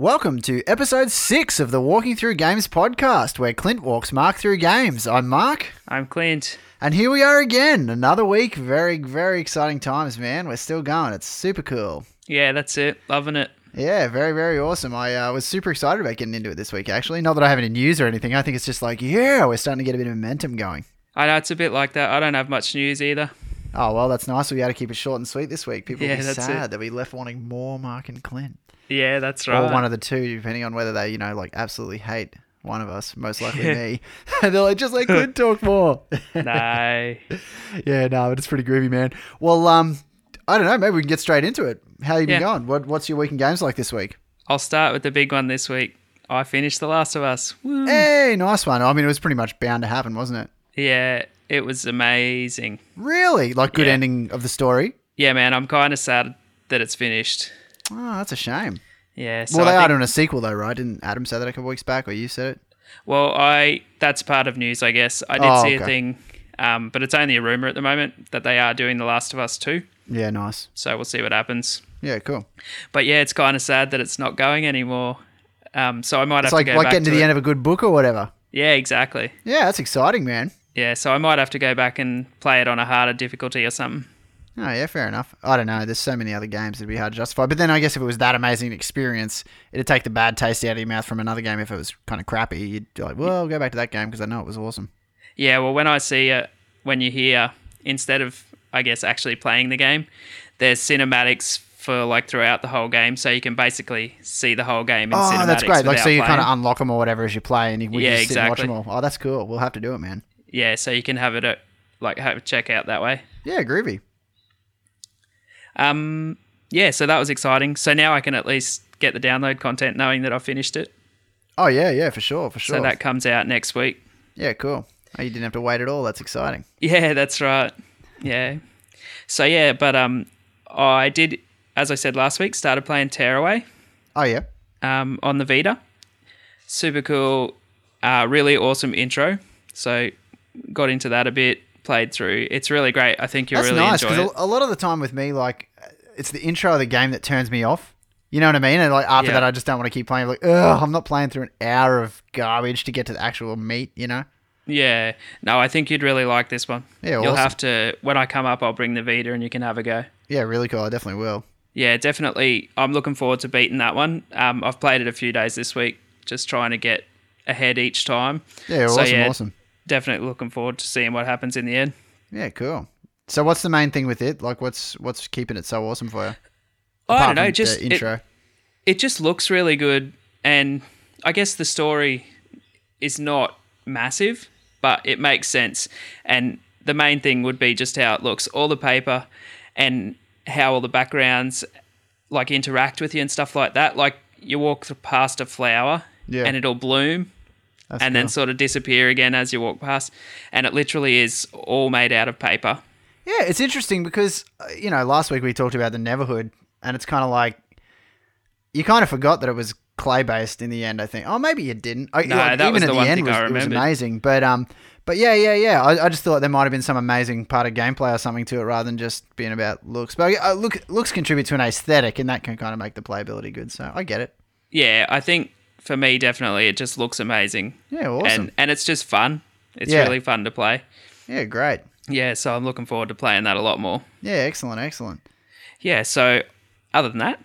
Welcome to episode six of the Walking Through Games podcast, where Clint walks Mark through games. I'm Mark, I'm Clint. and here we are again. Another week. Very, very exciting times, man. We're still going. It's super cool. Yeah, that's it. Loving it. Yeah, very, very awesome. I uh, was super excited about getting into it this week, actually. Not that I have any news or anything. I think it's just like, yeah, we're starting to get a bit of momentum going. I know it's a bit like that. I don't have much news either. Oh, well, that's nice. We got to keep it short and sweet this week. People Yeah, will be sad it. that we left wanting more Mark and Clint. Yeah, that's right. Or one of the two, depending on whether they, you know, like absolutely hate one of us, most likely me. and they're like, just let Clint talk more. no. yeah, no, but it's pretty groovy, man. Well, um, I don't know. Maybe we can get straight into it. How you been Yeah. going? What What's your week in games like this week? I'll start with the big one this week. I finished The Last of Us. Woo. Hey, nice one. I mean, it was pretty much bound to happen, wasn't it? Yeah, it was amazing. Really, like good Yeah. ending of the story. Yeah, man, I'm kind of sad that it's finished. Oh, that's a shame. Yeah. So well, they I are think- doing a sequel though, right? Didn't Adam say that a couple weeks back, or you said it? Well, I that's part of news, I guess. I did Oh, see okay. a thing, um, but it's only a rumor at the moment that they are doing The Last of Us 2. Yeah, nice. So we'll see what happens. Yeah, cool. But yeah, it's kind of sad that it's not going anymore. Um, so I might It's have like to go like back getting to to the it. end of a good book or whatever. Yeah, exactly. Yeah, that's exciting, man. Yeah, so I might have to go back and play it on a harder difficulty or something. Oh yeah, fair enough. I don't know. There's so many other games it'd be hard to justify. But then I guess if it was that amazing experience, it'd take the bad taste out of your mouth from another game. If it was kind of crappy, you'd be like, well, I'll go back to that game because I know it was awesome. Yeah, well, when I see it, when you hear, instead of, I guess, actually playing the game, there's cinematics for like throughout the whole game, so you can basically see the whole game in Oh, cinematics. that's great. Like so, you kind of unlock them or whatever as you play, and you, Yeah, just sit and watch them all. Oh, that's cool. We'll have to do it, man. yeah, so you can have it at, like have a check out that way. Yeah, groovy. Um, yeah, so that was exciting. So now I can at least get the download content knowing that I finished it. Oh yeah, yeah, for sure, for sure. So that comes out next week. yeah, cool. Oh, you didn't have to wait at all. That's exciting. Yeah, that's right. Yeah. So yeah, but um, I did, as I said last week, started playing Tearaway Oh yeah. um on the Vita. Super cool, uh, really awesome intro. So got into that a bit, played through. It's really great. I think you'll That's really nice enjoy because it. a, lot of the time with me, like, it's the intro of the game that turns me off. You know what I mean? And like after Yeah. that, I just don't want to keep playing. Like, ugh, I'm not playing through an hour of garbage to get to the actual meat. You know? Yeah. No, I think you'd really like this one. Yeah, You'll awesome. have to when I come up, I'll bring the Vita and you can have a go. Yeah, really cool. I definitely will. Yeah, definitely. I'm looking forward to beating that one. Um, I've played it a few days this week, just trying to get ahead each time. Yeah, So, yeah. awesome. Definitely looking forward to seeing what happens in the end. Yeah, cool. So, what's the main thing with it? Like, what's what's keeping it so awesome for you? I Apart don't know, just the it, intro. it just looks really good, and I guess the story is not massive, but it makes sense. And the main thing would be just how it looks, all the paper, and how all the backgrounds like interact with you and stuff like that. Like you walk past a flower, Yeah. and it'll bloom, That's and cool. then sort of disappear again as you walk past, and it literally is all made out of paper. Yeah, it's interesting because uh, you know last week we talked about the Neverhood, and it's kind of like you kind of forgot that it was clay based in the end. I think. Oh, maybe you didn't. I, No, like, that even was at the the one end thing was, I it was amazing. But um, but yeah, yeah, yeah. I, I just thought there might have been some amazing part of gameplay or something to it rather than just being about looks. But uh, look, looks contribute to an aesthetic, and that can kind of make the playability good. So I get it. Yeah, I think for me definitely it just looks amazing. Yeah, awesome. and and it's just fun. It's Yeah. really fun to play. yeah, great. Yeah, so I'm looking forward to playing that a lot more. Yeah, excellent, excellent. Yeah, so other than that,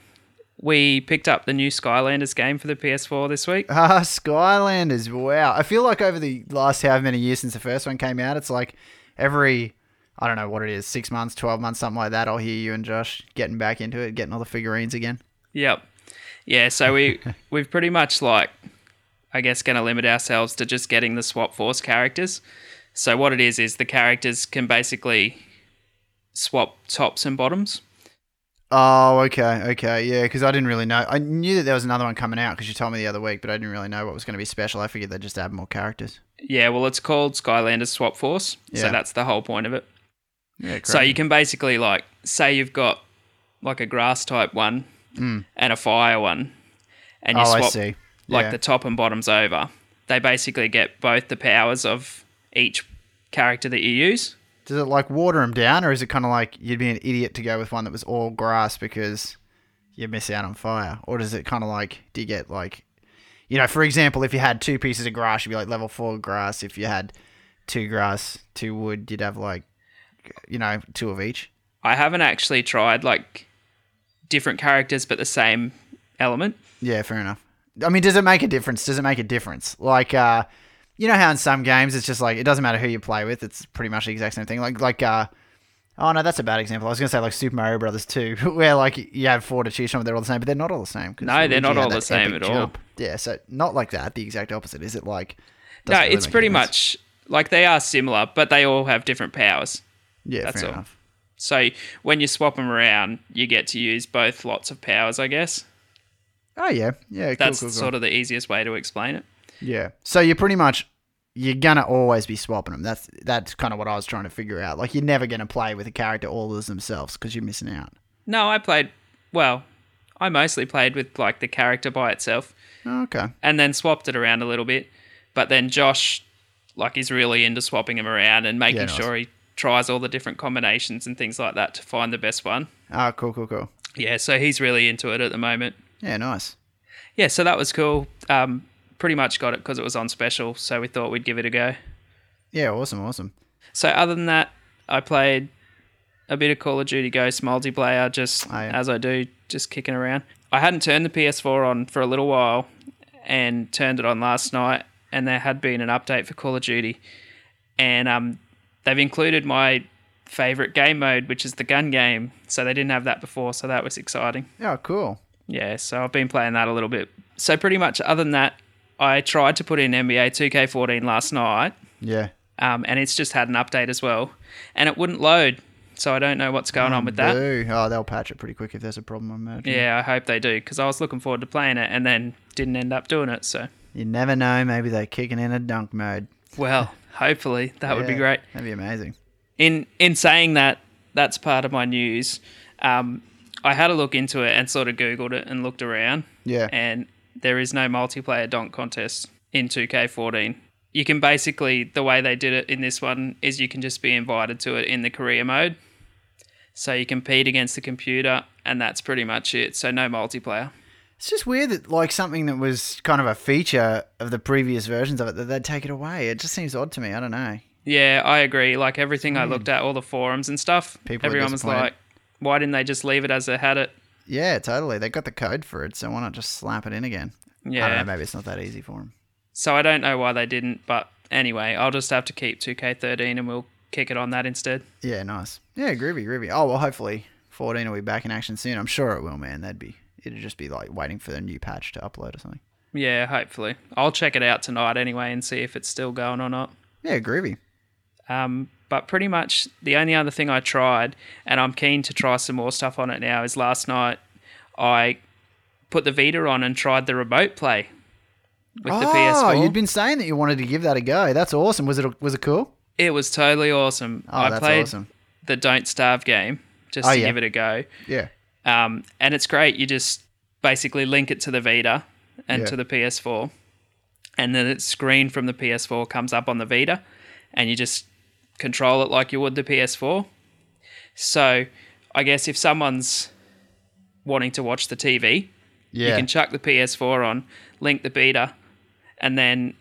we picked up the new Skylanders game for the PS4 this week. Ah, Skylanders. Wow. I feel like over the last however many years since the first one came out, it's like every, I don't know what it is, six months, 12 months, something like that. I'll hear you and Josh getting back into it, getting all the figurines again. Yep. Yeah, so we we've pretty much like I guess going to limit ourselves to just getting the Swap Force characters. So what it is is the characters can basically swap tops and bottoms. Oh, okay. Okay. Yeah, because I didn't really know. I knew that there was another one coming out because you told me the other week, but I didn't really know what was going to be special. I figured they'd just add more characters. Yeah, well it's called Skylanders Swap Force. So that's the whole point of it. Yeah. So you can basically like say you've got like a grass type one and a fire one, and you Mm. oh, swap I see. like the top and bottoms over. They basically get both the powers of each character that you use. Does it like water them down, or is it kind of like you'd be an idiot to go with one that was all grass because you miss out on fire, or does it kind of like do you get like, you know, for example, if you had two pieces of grass, you'd be like level four grass. If you had two grass, two wood, you'd have like, you know, two of each. I haven't actually tried like different characters, but the same element. Yeah, fair enough. I mean, does it make a difference? Does it make a difference? Like, uh, you know how in some games it's just like it doesn't matter who you play with; it's pretty much the exact same thing. Like, like, uh, oh no, that's a bad example. I was gonna say like Super Mario Brothers two, where like you have four to choose from, they're all the same, but they're not all the same. No, they're Luigi not all the same at all. Yeah, so not like that. The exact opposite. Is it like? No, really it's pretty much like they are similar, but they all have different powers. Yeah, that's fair all. enough. So when you swap them around, you get to use both lots of powers, I guess. Oh yeah, yeah. Cool, That's cool, cool. sort of the easiest way to explain it. Yeah. So you're pretty much you're gonna always be swapping them. That's that's kind of what I was trying to figure out. Like you're never gonna play with a character all as themselves because you're missing out. No, I played, well, I mostly played with like the character by itself Oh, okay. and then swapped it around a little bit. But then Josh, like, he's really into swapping them around and making Yeah, nice. sure he tries all the different combinations and things like that to find the best one. Ah, cool, cool, cool. Yeah, so he's really into it at the moment. Yeah, nice. Yeah, so that was cool. Um, pretty much got it because it was on special, so we thought we'd give it a go. Yeah, awesome, awesome. So other than that, I played a bit of Call of Duty Ghost multiplayer, just Oh, yeah. as I do, just kicking around. I hadn't turned the PS4 on for a little while, and turned it on last night, and there had been an update for Call of Duty, and um, they've included my favorite game mode, which is the gun game. So they didn't have that before, so that was exciting. Yeah, cool. Yeah, so I've been playing that a little bit. So pretty much, other than that, I tried to put in NBA 2K14 last night, Yeah. um, and it's just had an update as well, and it wouldn't load. So I don't know what's going on with that. Boo. Oh, they'll patch it pretty quick if there's a problem. I imagine. Yeah, I hope they do because I was looking forward to playing it and then didn't end up doing it. So, You never know. Maybe they're kicking in a dunk mode. well, hopefully that would be great. That'd be amazing. In in saying that, that's part of my news. Um, I had a look into it and sort of googled it and looked around. Yeah. and there is no multiplayer dunk contest in 2K14. You can basically the way they did it in this one is you can just be invited to it in the career mode. So you compete against the computer and that's pretty much it. So no multiplayer. It's just weird that like something that was kind of a feature of the previous versions of it that they'd take it away. It just seems odd to me. I don't know. Yeah, I agree. Like everything I hmm. looked at, all the forums and stuff, People everyone was like, why didn't they just leave it as they had it? Yeah, totally. They got the code for it, so why not just slap it in again? I don't Yeah. know. Maybe it's not that easy for them. So I don't know why they didn't, but anyway, I'll just have to keep 2K13 and we'll kick it on that instead. Yeah, nice. Yeah, groovy, groovy. Oh well, hopefully 14 will be back in action soon. I'm sure it will, man. That'd be. It'd just be like waiting for the new patch to upload or something. Yeah, hopefully. I'll check it out tonight anyway and see if it's still going or not. Yeah, groovy. Um, but pretty much the only other thing I tried, and I'm keen to try some more stuff on it now, is last night I put the Vita on and tried the remote play with the oh, PS4. you'd been saying that you wanted to give that a go. That's awesome. Was it? Was it cool? It was totally awesome. Oh, I that's played awesome. the Don't Starve game just Oh, to yeah. give it a go. Yeah. Um, and it's great. You just basically link it to the Vita and Yeah. to the PS4, and then its screen from the PS4 comes up on the Vita, and you just control it like you would the PS4. So, I guess if someone's wanting to watch the TV, Yeah. you can chuck the PS4 on, link the Vita, and then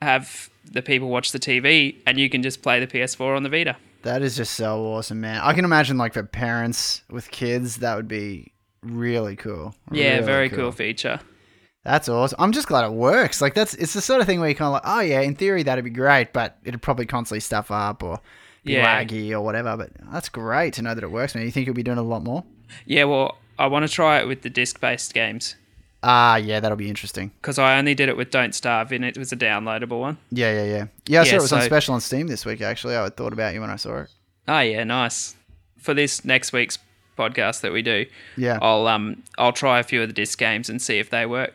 have the people watch the TV, and you can just play the PS4 on the Vita. That is just so awesome, man. I can imagine like for parents with kids, that would be really cool. Yeah, Really very cool feature. That's awesome. I'm just glad it works. Like that's it's the sort of thing where you kind of like, oh yeah, in theory that'd be great, but it'd probably constantly stuff up or be Yeah. laggy or whatever. But that's great to know that it works, man. You think you'll be doing a lot more? Yeah, well, I want to try it with the disc-based games. Ah, yeah, that'll be interesting. because I only did it with Don't Starve, and it was a downloadable one. Yeah, yeah, yeah. Yeah, I saw Yeah, it was on so- special on Steam this week. Actually, I thought about you when I saw it. Oh yeah, nice. For this next week's podcast that we do, Yeah. I'll um I'll try a few of the disc games and see if they work.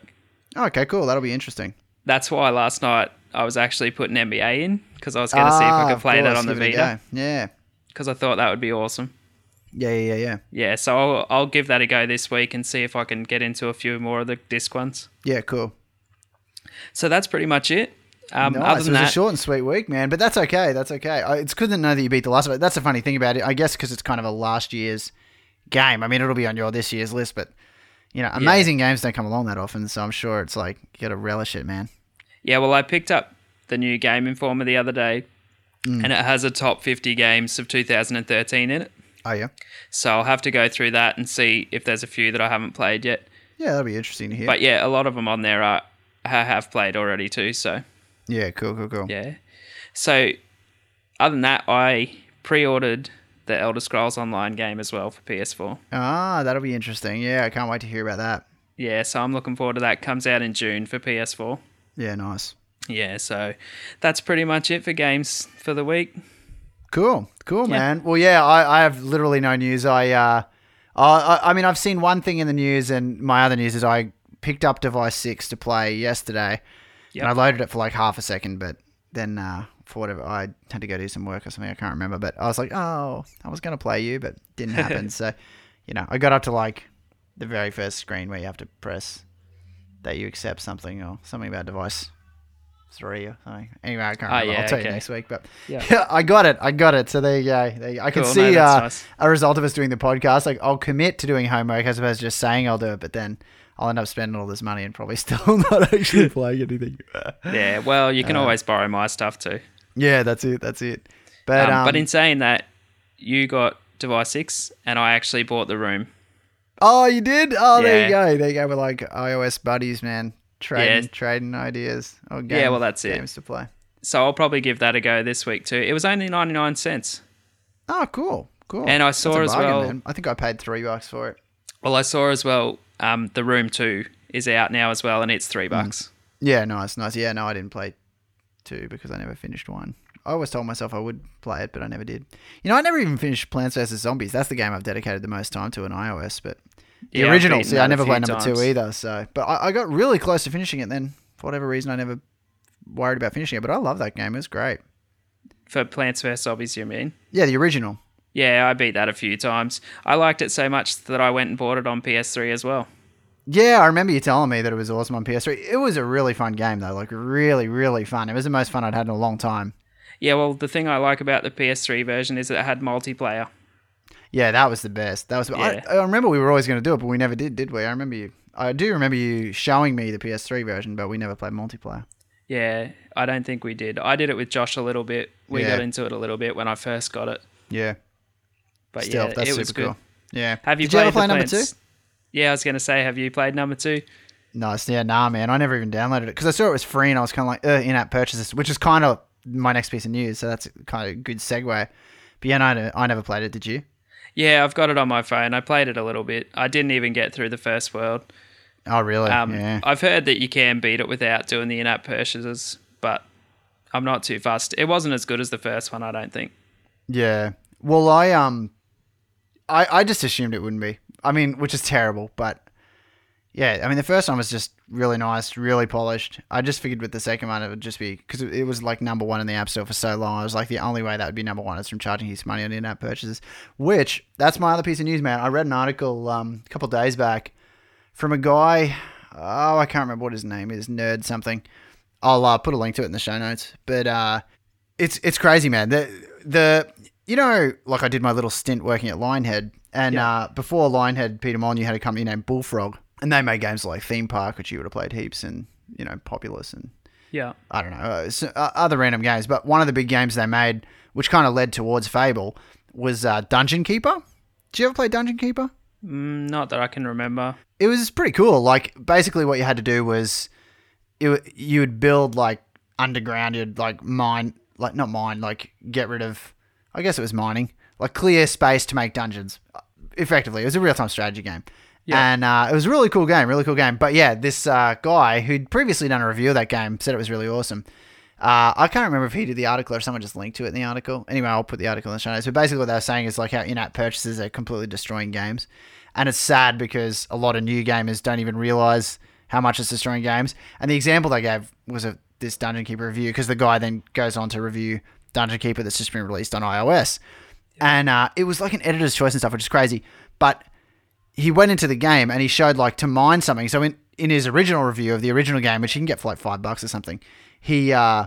Okay, cool. That'll be interesting. That's why last night I was actually putting NBA in because I was going to see if I Ah, could of play that course, on the give it a Vita go. Yeah, because I thought that would be awesome. Yeah, yeah, yeah, yeah. Yeah, so I'll, I'll give that a go this week and see if I can get into a few more of the disc ones. Yeah, cool. So that's pretty much it. Um, nice. Other It than was a short and sweet week, man. But that's okay. That's okay. I- It's good to know that you beat the last of it. That's the funny thing about it. I guess because it's kind of a last year's game. I mean, it'll be on your this year's list, but you know, amazing games don't come along that often. So I'm sure it's like you got to relish it, man. Yeah, well, I picked up the new Game Informer the other day, and it has a top 50 games of 2013 in it. Oh yeah, So I'll have to go through that and see if there's a few that I haven't played yet. yeah, that'll be interesting to hear. But yeah, a lot of them on there are I have played already too. So yeah, cool, cool, cool. yeah. So other than that, I pre-ordered the Elder Scrolls Online game as well for PS4. Ah, that'll be interesting. Yeah, I can't wait to hear about that. Yeah, so I'm looking forward to that. Comes out in June for PS4. Yeah, nice. Yeah, so that's pretty much it for games for the week. Cool, cool, Yeah. man. Well, yeah, I, I have literally no news. I, uh, I, I mean, I've seen one thing in the news, and my other news is I picked up Device Six to play yesterday, Yep. and I loaded it for like half a second, but then uh, for whatever, I had to go do some work or something. I can't remember, but I was like, oh, I was gonna play you, but didn't happen. so, you know, I got up to like the very first screen where you have to press that you accept something or something about device three or something. Anyway, I can't Oh, remember. yeah, I'll tell you next week. But Yeah. yeah, I got it. I got it. So there you go. There you go. I can Cool. see No, uh, nice. a result of us doing the podcast. Like I'll commit to doing homework as opposed to just saying I'll do it, but then I'll end up spending all this money and probably still not actually playing anything. Yeah, well, you can Uh, always borrow my stuff too. yeah, that's it. That's it. But Um, um, but in saying that, you got Device 6 and I actually bought the room. oh, you did. Oh, there you go. There you go. We're like iOS buddies, man. Trading, Yeah. trading ideas. Or Yeah, well, that's it. Games to play. So I'll probably give that a go this week too. It was only 99 cents. Oh, cool, cool. And I saw as bargain, well- man. I think I paid three bucks for it. Well, I saw as well um, The Room 2 is out now as well and it's 3 bucks. Yeah, nice, nice. Yeah, no, I didn't play two because I never finished one. I always told myself I would play it, but I never did. You know, I never even finished Plants vs Zombies. That's the game I've dedicated the most time to in iOS. But the Yeah, original, see, I never played number times. two either. So, but I, I got really close to finishing it. Then, for whatever reason, I never worried about finishing it. But I love that game. It was great. For Plants vs. Zombies, you mean? Yeah, the original. Yeah, I beat that a few times. I liked it so much that I went and bought it on PS3 as well. Yeah, I remember you telling me that it was awesome on PS3. It was a really fun game though, like really, really fun. It was the most fun I'd had in a long time. Yeah, well, the thing I like about the PS3 version is that it had multiplayer. Yeah, that was the best. That was. Yeah. I, I remember we were always going to do it, but we never did, did we? I remember you. I do remember you showing me the PS3 version, but we never played multiplayer. Yeah, I don't think we did. I did it with Josh a little bit. We Yeah. got into it a little bit when I first got it. Yeah, But still, yeah, that's it super was good. cool. Yeah. Have you did you played ever play number two? Yeah, I was going to say, have you played number two? Nice. Yeah, nah, man. I never even downloaded it because I saw it was free, and I was kind of like, uh, in-app purchases, which is kind of my next piece of news. So that's kind of a good segue. But yeah, no, I never played it. Did you? Yeah, I've got it on my phone. I played it a little bit. I didn't even get through the first world. Oh, really? Um, yeah. I've heard that you can beat it without doing the in-app purchases, but I'm not too fussed. It wasn't as good as the first one, I don't think. Yeah. Well, I um, I I just assumed it wouldn't be. I mean, which is terrible, but yeah. I mean, the first one was just really nice, really polished. I just figured with the second one it would just be because it, it was like number one in the App Store for so long. I was like, the only way that would be number one is from charging his money on in-app purchases. Which that's my other piece of news, man. I read an article um a couple days back from a guy. Oh, I can't remember what his name is. Nerd something. I'll uh, put a link to it in the show notes. But uh, it's it's crazy, man. The the you know, like I did my little stint working at Lionhead, and Yeah. uh, before Lionhead, Peter Molyneux had a company named Bullfrog, and they made games like Theme Park, which you would have played heaps, and you know, Populous, and Yeah. I don't know, uh, so, uh, other random games. But one of the big games they made, which kind of led towards Fable, was uh, Dungeon Keeper. Did you ever play Dungeon Keeper? Mm, not that I can remember. it was pretty cool. Like basically, what you had to do was you you would build like underground. You'd like mine, like not mine, like get rid of. I guess it was mining, like clear space to make dungeons. Effectively, it was a real time strategy game. Yeah. And uh, it was a really cool game, really cool game. But yeah, this uh, guy who'd previously done a review of that game said it was really awesome. Uh, I can't remember if he did the article or someone just linked to it in the article. Anyway, I'll put the article in the show notes. But basically, what they were saying is like how in-app purchases are completely destroying games, and it's sad because a lot of new gamers don't even realize how much it's destroying games. And the example they gave was of this Dungeon Keeper review because the guy then goes on to review Dungeon Keeper that's just been released on iOS, and uh, it was like an editor's choice and stuff, which is crazy. But he went into the game and he showed like to mine something. So in in his original review of the original game, which you can get for like five bucks or something, he uh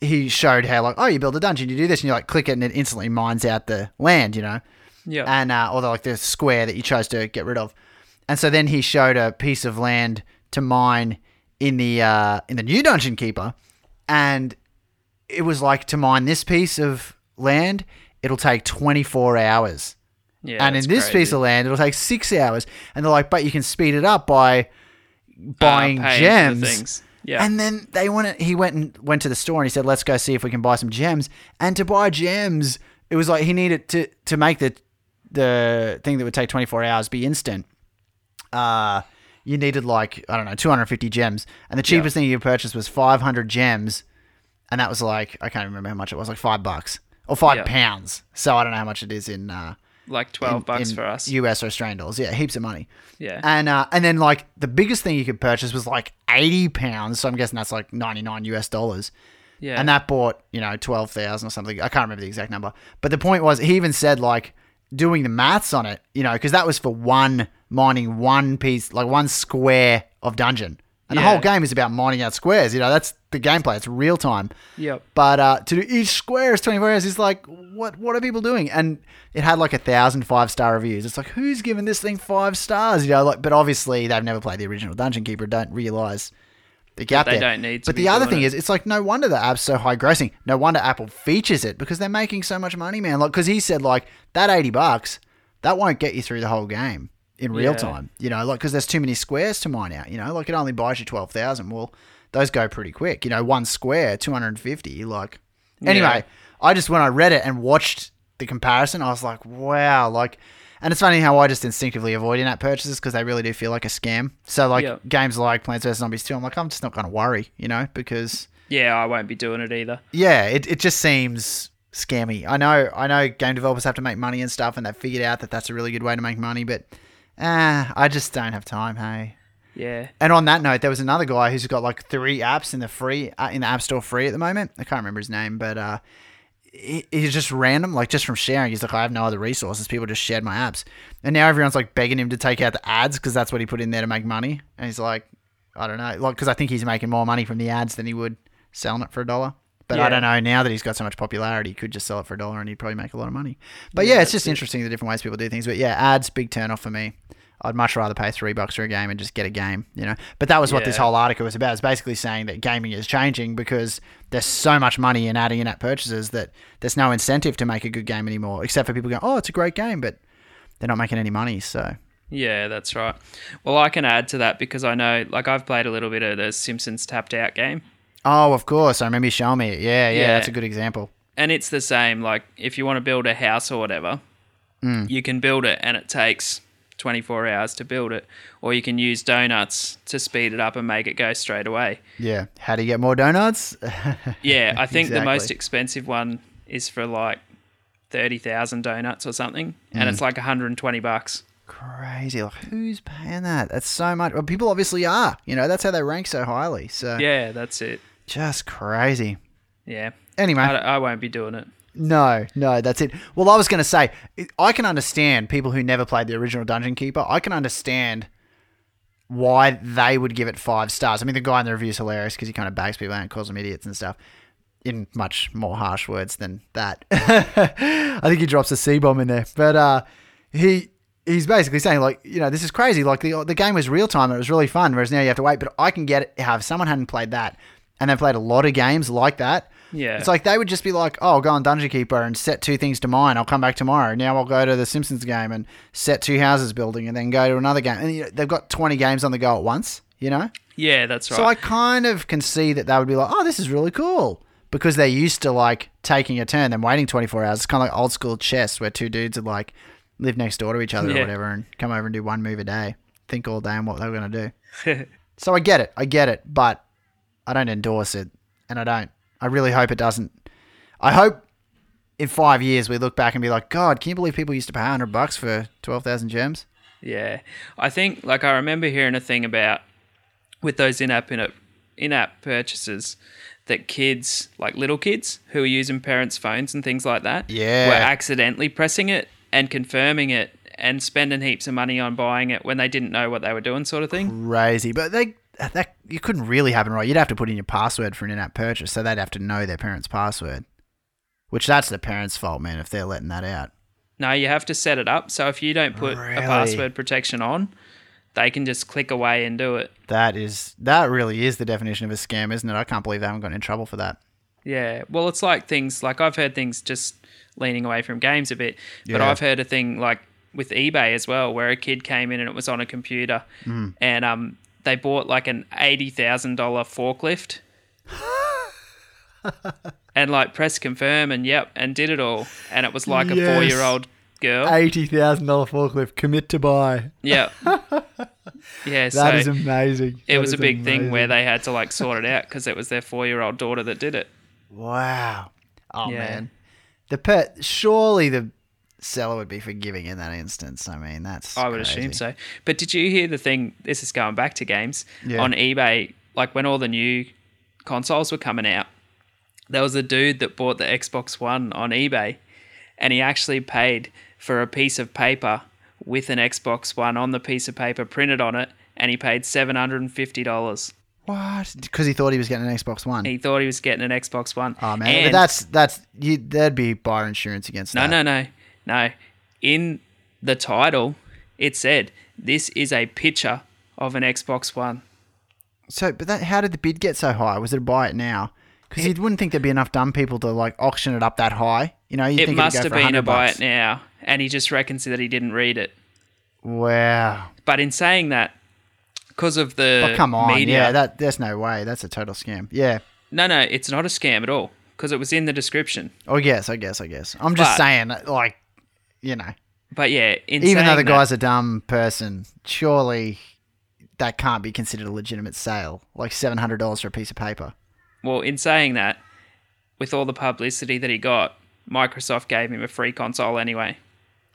he showed how like oh you build a dungeon, you do this, and you like click it and it instantly mines out the land, you know, Yeah. and uh, or the, like the square that you chose to get rid of. And so then he showed a piece of land to mine in the uh, in the new Dungeon Keeper, and it was like to mine this piece of land, it'll take 24 hours. Yeah, and in this crazy. piece of land, it'll take six hours. And they're like, but you can speed it up by Uh, buying for gems. Yeah. And then they went. He went and went to the store and he said, "Let's go see if we can buy some gems." And to buy gems, it was like he needed to to make the the thing that would take twenty four hours be instant. Uh you needed like I don't know two hundred fifty gems, and the cheapest thing you could purchase was five hundred gems, and that was like I can't remember how much it was, like five bucks or five Yeah. pounds. So I don't know how much it is in uh, like 12 in- bucks in for us. US or Australian dollars. Yeah, heaps of money. yeah. And uh, and then like the biggest thing you could purchase was like eighty pounds. So I'm guessing that's like ninety nine US dollars. yeah. And that bought you know twelve thousand or something. I can't remember the exact number. But the point was he even said like doing the maths on it, you know, because that was for one mining one piece, like one square of dungeon. And the whole game is about mining out squares. You know, that's the gameplay. It's real time. Yep. But uh, to do each square is 24 hours is like, what What are people doing? And it had like a thousand five star reviews. It's like, who's giving this thing five stars? You know, like, but obviously they've never played the original Dungeon Keeper, don't realize the gap they there. don't need to But the other thing it. is, it's like no wonder the app's so high grossing. No wonder Apple features it because they're making so much money, man. Like, because he said like that 80 bucks, that won't get you through the whole game in real Yeah. time. You know, like because there's too many squares to mine out. You know, like it only buys you twelve thousand. Well, those go pretty quick. You know, one square, two hundred and fifty. Like, anyway, I just when I read it and watched the comparison, I was like, wow, like. And it's funny how I just instinctively avoid in-app purchases because they really do feel like a scam. So like Yeah. games like Plants vs Zombies 2, I'm like, I'm just not going to worry, you know, because Yeah, I won't be doing it either. yeah, it, it just seems scammy. I know I know game developers have to make money and stuff, and they've figured out that that's a really good way to make money, but uh, I just don't have time. Hey. Yeah. And on that note, there was another guy who's got like three apps in the free uh, in the App Store free at the moment. I can't remember his name, but uh, he, he's just random, like just from sharing. He's like, I have no other resources. People just shared my apps, and now everyone's like begging him to take out the ads because that's what he put in there to make money. And he's like, I don't know, like because I think he's making more money from the ads than he would selling it for a dollar. But I don't know. Now that he's got so much popularity, he could just sell it for a dollar and he'd probably make a lot of money. But yeah, Yeah, it's just interesting the different ways people do things. But yeah, ads big turn off for me. I'd much rather pay three bucks for a game and just get a game, you know. But that was what this whole article was about. It's basically saying that gaming is changing because there's so much money in adding in-app purchases that there's no incentive to make a good game anymore, except for people going, "Oh, it's a great game," but they're not making any money. So Yeah, that's right. Well, I can add to that because I know, like, I've played a little bit of the Simpsons Tapped Out game, Oh, of course. I remember you showing me it. Yeah, yeah, Yeah. that's a good example. and it's the same. Like, if you want to build a house or whatever, Mm. you can build it, and it takes 24 hours to build it, or you can use donuts to speed it up and make it go straight away. Yeah. How do you get more donuts? Yeah, I think the most expensive one is for like 30,000 donuts or something, Mm. and it's like 120 bucks. Crazy. Like, who's paying that? That's so much. Well, people obviously are. You know, that's how they rank so highly. So Yeah, that's it. just crazy. Yeah. Anyway, I, I won't be doing it. No, no, that's it. Well, I was going to say, I can understand people who never played the original Dungeon Keeper. I can understand why they would give it five stars. I mean, the guy in the review is hilarious because he kind of bags people out and calls them idiots and stuff in much more harsh words than that. I think he drops a C bomb in there, but uh, he he's basically saying like, you know, this is crazy. Like the the game was real time it was really fun, whereas now you have to wait. But I can get it. How if someone hadn't played that and they played a lot of games like that. Yeah. It's like they would just be like, "Oh, I'll go on Dungeon Keeper and set two things to mine. I'll come back tomorrow. Now I'll go to the Simpsons game and set two houses building, and then go to another game." And you know, they've got twenty games on the go at once. You know, yeah, that's right. so I kind of can see that they would be like, "Oh, this is really cool," because they're used to like taking a turn, then waiting twenty four hours. It's kind of like old school chess, where two dudes would like live next door to each other or whatever, and come over and do one move a day, think all day on what they were going to do. So I get it, I get it, but I don't endorse it, and I don't. I really hope it doesn't. I hope in five years we look back and be like, God, can you believe people used to pay hundred bucks for twelve thousand gems? Yeah, I think like I remember hearing a thing about with those in-app in in-app purchases that kids, like little kids who are using parents' phones and things like that, Yeah. were accidentally pressing it and confirming it and spending heaps of money on buying it when they didn't know what they were doing, sort of thing. Crazy, but they that you couldn't really happen right. You'd have to put in your password for an in-app purchase, so they'd have to know their parents' password. Which that's the parents' fault, man, if they're letting that out. No, you have to set it up. So if you don't put Really? a password protection on, they can just click away and do it. That is that really is the definition of a scam, isn't it? I can't believe they haven't gotten in trouble for that. Yeah. Well, it's like things like I've heard things just leaning away from games a bit, but Yeah. I've heard a thing like with eBay as well, where a kid came in and it was on a computer, Mm. and um, they bought like an eighty thousand dollar forklift, and like press confirm and yep, and did it all, and it was like a four year old girl. Eighty thousand dollar forklift, commit to buy. Yeah. Yeah. That so is amazing. it That was a big thing where they had to like sort it out because it was their four year old daughter that did it. Wow. Oh Yeah. man. The pet surely the seller would be forgiving in that instance. I mean, that's I would crazy. assume so. But did you hear the thing? This is going back to games Yeah. on eBay. Like when all the new consoles were coming out, there was a dude that bought the Xbox One on eBay, and he actually paid for a piece of paper with an Xbox One on the piece of paper printed on it, and he paid seven hundred and fifty dollars. What? Because he thought he was getting an Xbox One. He thought he was getting an Xbox One. oh man, And- but that's that's you, there'd be buyer insurance against No, that. no, no, no. In the title, it said this is a picture of an Xbox One. So, but that how did the bid get so high? Was it a buy it now? Because you wouldn't think there'd be enough dumb people to like auction it up that high. You know, you It think must it'd have been a 100 buy bucks. it now, and he just reckons that he didn't read it. Wow. But in saying that, because of the But come on, media, yeah, that there's no way. That's a total scam. Yeah. no, no, it's not a scam at all because it was in the description. Oh, yes, I guess, I guess. I'm just But- saying, like, you know, But yeah, in even though the that- guy's a dumb person, surely that can't be considered a legitimate sale. Like seven hundred dollars for a piece of paper. well, in saying that, with all the publicity that he got, Microsoft gave him a free console anyway.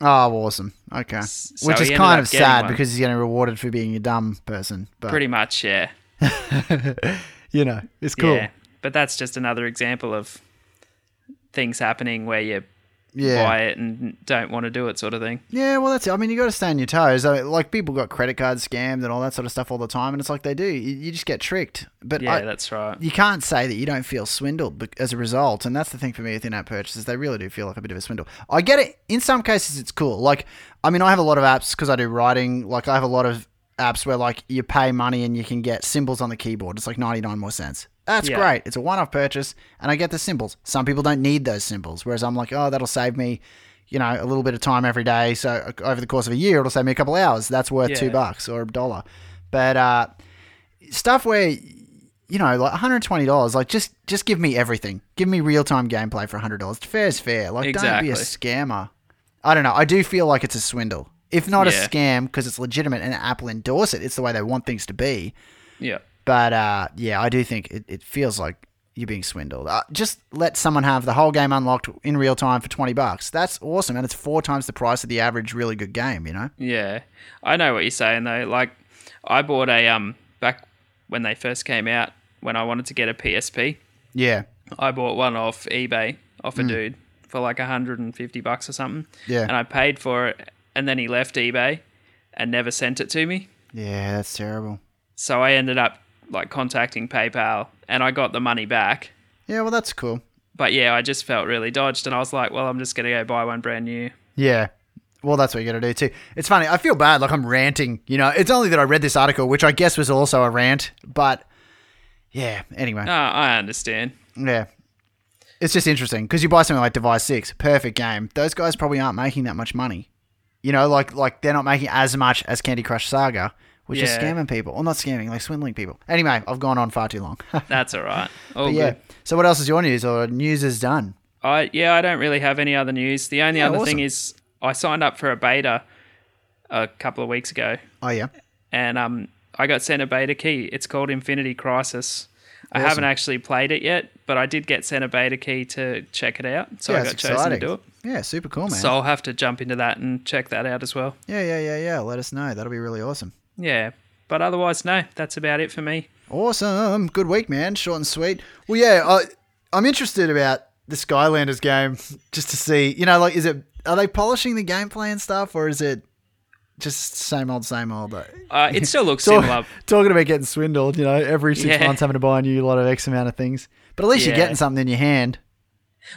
Oh, awesome. Okay. so Which is kind of sad one. because he's getting rewarded for being a dumb person. But Pretty much, yeah. you know, it's cool. Yeah, but that's just another example of things happening where you Yeah. buy it and don't want to do it, sort of thing. Yeah, well, that's it. I mean, you got to stay on your toes. I mean, like people got credit cards scammed and all that sort of stuff all the time, and it's like they do. You, you just get tricked. But Yeah, I, that's right. you can't say that you don't feel swindled as a result. And that's the thing for me with in-app purchases. They really do feel like a bit of a swindle. I get it. In some cases, it's cool. Like, I mean, I have a lot of apps because I do writing. Like, I have a lot of apps where like you pay money and you can get symbols on the keyboard. It's like 99 more cents. That's Yeah. great. It's a one-off purchase and I get the symbols. Some people don't need those symbols. Whereas I'm like, oh, that'll save me, you know, a little bit of time every day. So uh, over the course of a year, it'll save me a couple hours. That's worth two bucks or a dollar. But uh, stuff where you know, like $120, like just just give me everything. Give me real-time gameplay for $100. Fair is fair. Like don't be a scammer. I don't know. I do feel like it's a swindle. If not a scam because it's legitimate and Apple endorse it, it's the way they want things to be. Yeah. But uh, yeah, I do think it, it feels like you're being swindled. Uh, just let someone have the whole game unlocked in real time for 20 bucks. That's awesome. And it's four times the price of the average really good game, you know? Yeah, I know what you're saying though. Like, I bought a um back when they first came out when I wanted to get a PSP. Yeah. I bought one off eBay off a dude for like 150 bucks or something. Yeah. and I paid for it, and then he left eBay and never sent it to me. Yeah, that's terrible. So I ended up like contacting PayPal, and I got the money back. Yeah, well, that's cool. But yeah, I just felt really dodged, and I was like, well, I'm just gonna go buy one brand new. Yeah. Well, that's what you got to do too. It's funny. I feel bad, like I'm ranting. You know, it's only that I read this article, which I guess was also a rant. But yeah. Anyway, No, I understand. yeah. It's just interesting because you buy something like Device Six, perfect game. Those guys probably aren't making that much money. You know, like like they're not making as much as Candy Crush Saga, which is scamming people. Well, not scamming, like swindling people. Anyway, I've gone on far too long. That's all right. All yeah. good. So what else is your news or news is done? I yeah, I don't really have any other news. The only Yeah, other awesome. thing is I signed up for a beta a couple of weeks ago, Oh yeah. and um, I got sent a beta key. It's called Infinite Crisis. I haven't actually played it yet, but I did get sent a beta key to check it out, so yeah, I got chosen exciting. to do it. Yeah, super cool, man. So I'll have to jump into that and check that out as well. yeah, yeah, yeah, yeah. Let us know. That'll be really awesome. Yeah, but otherwise, no, that's about it for me. Awesome. Good week, man. Short and sweet. Well, yeah, I, I'm interested about the Skylanders game just to see, you know, like, is it, are they polishing the gameplay and stuff, or is it just same old, same old? Uh, Uh, it still looks talk- similar. talking about getting swindled, you know, every six Yeah. months having to buy a new lot of X amount of things. But at least you're getting something in your hand.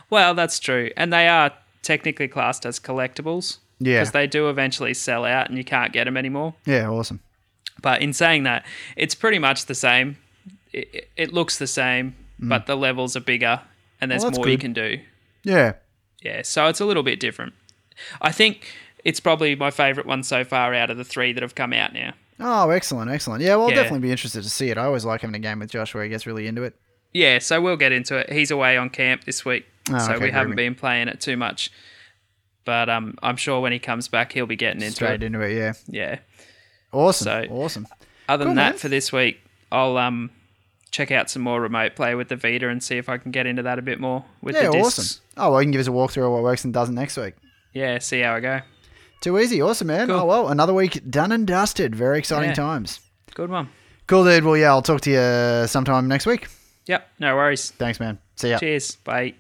Well, that's true, and they are technically classed as collectibles Yeah. because they do eventually sell out and you can't get them anymore. Yeah, awesome. But in saying that, it's pretty much the same. It, it- looks the same, but the levels are bigger and there's Mm. Well, more you can do. Yeah. Yeah, so it's a little bit different. I think it's probably my favorite one so far out of the three that have come out now. Oh, excellent, excellent. Yeah, well, I'll definitely be interested to see it. I always like having a game with Josh where he gets really into it. Yeah, so we'll get into it. He's away on camp this week, Oh, so okay, we haven't been playing it too much. But um, I'm sure when he comes back, he'll be getting into Straight it. into it, yeah. Yeah. Awesome, So- awesome. Other Cool, than that, man. for this week, I'll um check out some more remote play with the Vita and see if I can get into that a bit more with Yeah, the discs. awesome. Oh, well, you can give us a walkthrough of what works and doesn't next week. Yeah, see how I go. Too easy. Awesome, man. Cool. Oh, well, another week done and dusted. Very exciting Yeah. times. Good one. Cool, dude. Well, yeah, I'll talk to you sometime next week. Yep, no worries. Thanks, man. See ya. Cheers. Bye.